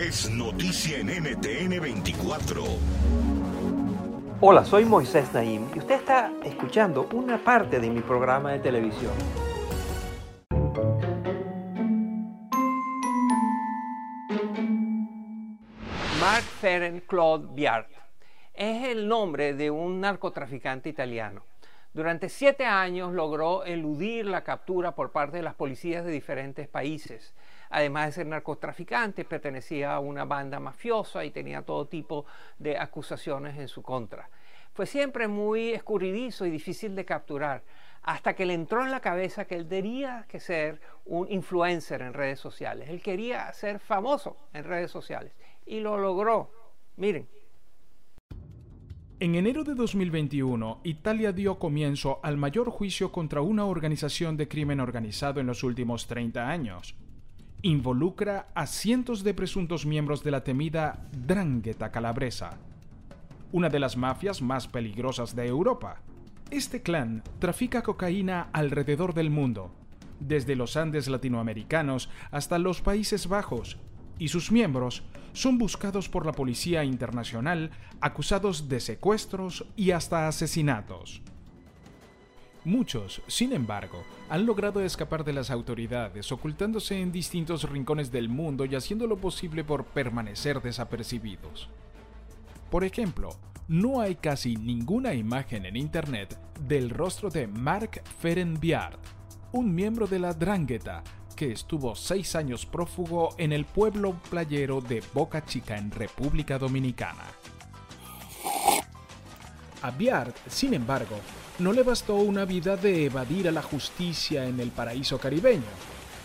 Es noticia en NTN 24. Hola, soy Moisés Naim y usted está escuchando una parte de mi programa de televisión. Mark Ferenc Claude Biart es el nombre de un narcotraficante italiano. Durante siete años logró eludir la captura por parte de las policías de diferentes países. Además de ser narcotraficante, pertenecía a una banda mafiosa y tenía todo tipo de acusaciones en su contra. Fue siempre muy escurridizo y difícil de capturar, hasta que le entró en la cabeza que él tenía que ser un influencer en redes sociales. Él quería ser famoso en redes sociales y lo logró. Miren. En enero de 2021, Italia dio comienzo al mayor juicio contra una organización de crimen organizado en los últimos 30 años. Involucra a cientos de presuntos miembros de la temida Drangheta calabresa, una de las mafias más peligrosas de Europa. Este clan trafica cocaína alrededor del mundo, desde los Andes latinoamericanos hasta los Países Bajos, y sus miembros son buscados por la Policía Internacional acusados de secuestros y hasta asesinatos. Muchos, sin embargo, han logrado escapar de las autoridades, ocultándose en distintos rincones del mundo y haciendo lo posible por permanecer desapercibidos. Por ejemplo, no hay casi ninguna imagen en Internet del rostro de Mark Ferenbiart, un miembro de la Drangheta que estuvo seis años prófugo en el pueblo playero de Boca Chica en República Dominicana. A Biart, sin embargo, no le bastó una vida de evadir a la justicia en el paraíso caribeño.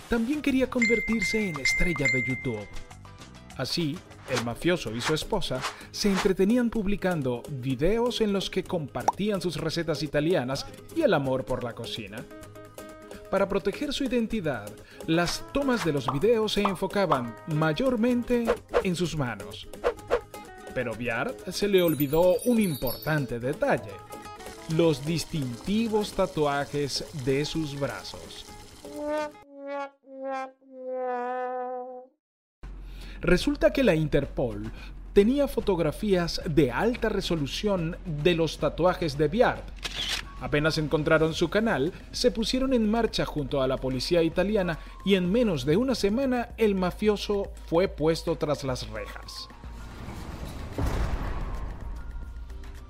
También quería convertirse en estrella de YouTube. Así, el mafioso y su esposa se entretenían publicando videos en los que compartían sus recetas italianas y el amor por la cocina. Para proteger su identidad, las tomas de los videos se enfocaban mayormente en sus manos. Pero Biart se le olvidó un importante detalle, los distintivos tatuajes de sus brazos. Resulta que la Interpol tenía fotografías de alta resolución de los tatuajes de Biart. Apenas encontraron su canal, se pusieron en marcha junto a la policía italiana y en menos de una semana el mafioso fue puesto tras las rejas.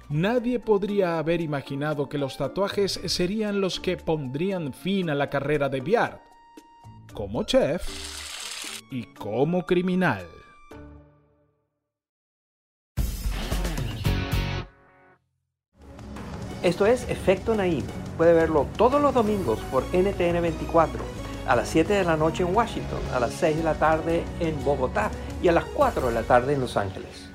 Nadie podría haber imaginado que los tatuajes serían los que pondrían fin a la carrera de Biart. Como chef, y como criminal. Esto es Efecto Naim. Puede verlo todos los domingos por NTN 24, a las 7 de la noche en Washington, a las 6 de la tarde en Bogotá y a las 4 de la tarde en Los Ángeles.